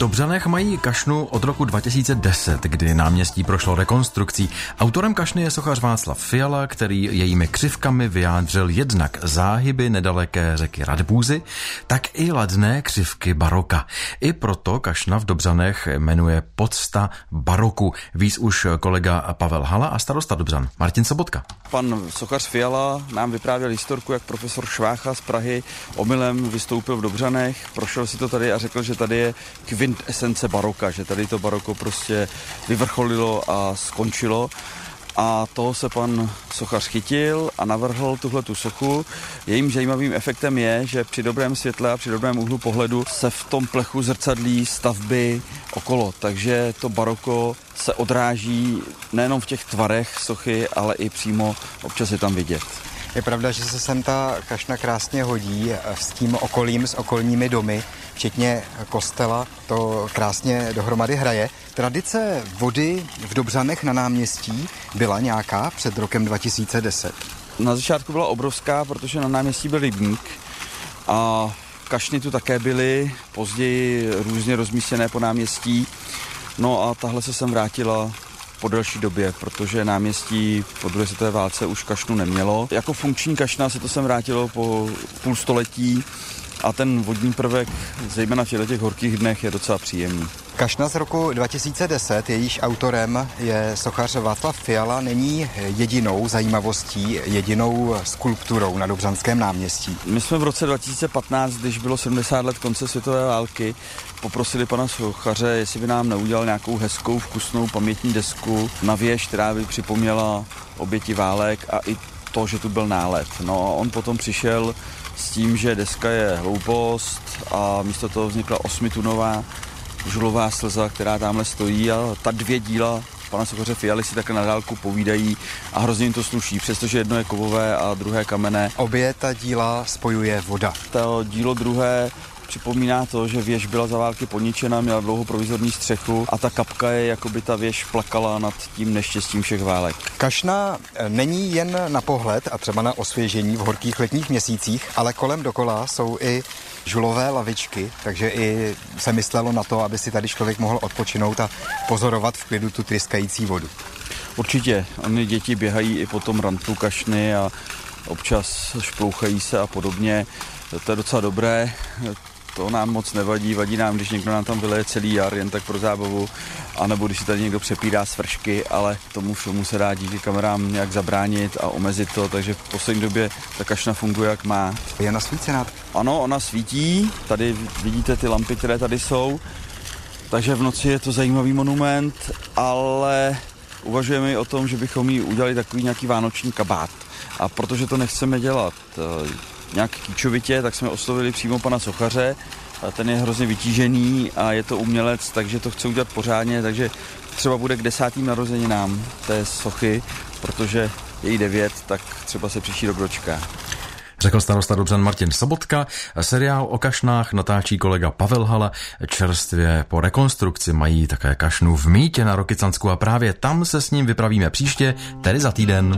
Dobřanech mají kašnu od roku 2010, kdy náměstí prošlo rekonstrukcí. Autorem kašny je sochař Václav Fiala, který jejími křivkami vyjádřil jednak záhyby nedaleké řeky Radbůzy, tak i ladné křivky baroka. I proto kašna v Dobřanech jmenuje podsta baroku. Víc už kolega Pavel Hala a starosta Dobřan Martin Sobotka. Pan sochař Fiala nám vyprávěl historku, jak profesor Švácha z Prahy omylem vystoupil v Dobřanech, prošel si to tady a řekl, že tady je kvintesence baroka, že tady to baroko prostě vyvrcholilo a skončilo. A toho se pan sochař chytil a navrhl tuhle tu sochu. Jejím zajímavým efektem je, že při dobrém světle a při dobrém úhlu pohledu se v tom plechu zrcadlí stavby okolo. Takže to baroko se odráží nejenom v těch tvarech sochy, ale i přímo občas je tam vidět. Je pravda, že se sem ta kašna krásně hodí s tím okolím, s okolními domy, včetně kostela, to krásně dohromady hraje. Tradice vody v Dobřanech na náměstí byla nějaká před rokem 2010? Na začátku byla obrovská, protože na náměstí byl rybník a kašny tu také byly, později různě rozmístěné po náměstí. No a tahle se sem vrátila po delší době, protože náměstí po druhé světové válce už kašnu nemělo. Jako funkční kašna se to sem vrátilo po půl století a ten vodní prvek, zejména v těch horkých dnech, je docela příjemný. Kašna z roku 2010, jejíž autorem je sochař Václav Fiala, není jedinou zajímavostí, jedinou skulpturou na Dobřanském náměstí. My jsme v roce 2015, když bylo 70 let konce světové války, poprosili pana sochaře, jestli by nám neudělal nějakou hezkou, vkusnou pamětní desku na věž, která by připomněla oběti válek a i to, že tu byl nálet. No a on potom přišel s tím, že deska je hloupost a místo toho vznikla osmitunová žulová slza, která tamhle stojí a ta dvě díla pana Sokoře Fialy si takhle na dálku povídají a hrozně jim to sluší, přestože jedno je kovové a druhé kamenné. Obě ta díla spojuje voda. To dílo druhé připomíná to, že věž byla za války poničena, měla dlouho provizorní střechu a ta kapka je, jako by ta věž plakala nad tím neštěstím všech válek. Kašna eh, není jen na pohled a třeba na osvěžení v horkých letních měsících, ale kolem dokola jsou i žulové lavičky, takže i se myslelo na to, aby si tady člověk mohl odpočinout a pozorovat v klidu tu tryskající vodu. Určitě, oni děti běhají i po tom rantu kašny a občas šplouchají se a podobně. To je docela dobré to nám moc nevadí, vadí nám, když někdo nám tam vyleje celý jar jen tak pro zábavu, anebo když si tady někdo přepírá svršky, ale tomu všemu se dá díky kamerám nějak zabránit a omezit to, takže v poslední době ta kašna funguje jak má. Je nasvícená? Ano, ona svítí, tady vidíte ty lampy, které tady jsou, takže v noci je to zajímavý monument, ale uvažujeme i o tom, že bychom jí udělali takový nějaký vánoční kabát. A protože to nechceme dělat eh, nějak kýčovitě, tak jsme oslovili přímo pana sochaře. A ten je hrozně vytížený a je to umělec, takže to chce udělat pořádně, takže třeba bude k desátým narozeninám té sochy, protože je jí devět, tak třeba se příští rok dočká. Řekl starosta Dobřan Martin Sobotka. Seriál o kašnách natáčí kolega Pavel Hala. Čerstvě po rekonstrukci mají také kašnu v Mítě na Rokycansku a právě tam se s ním vypravíme příště, tedy za týden.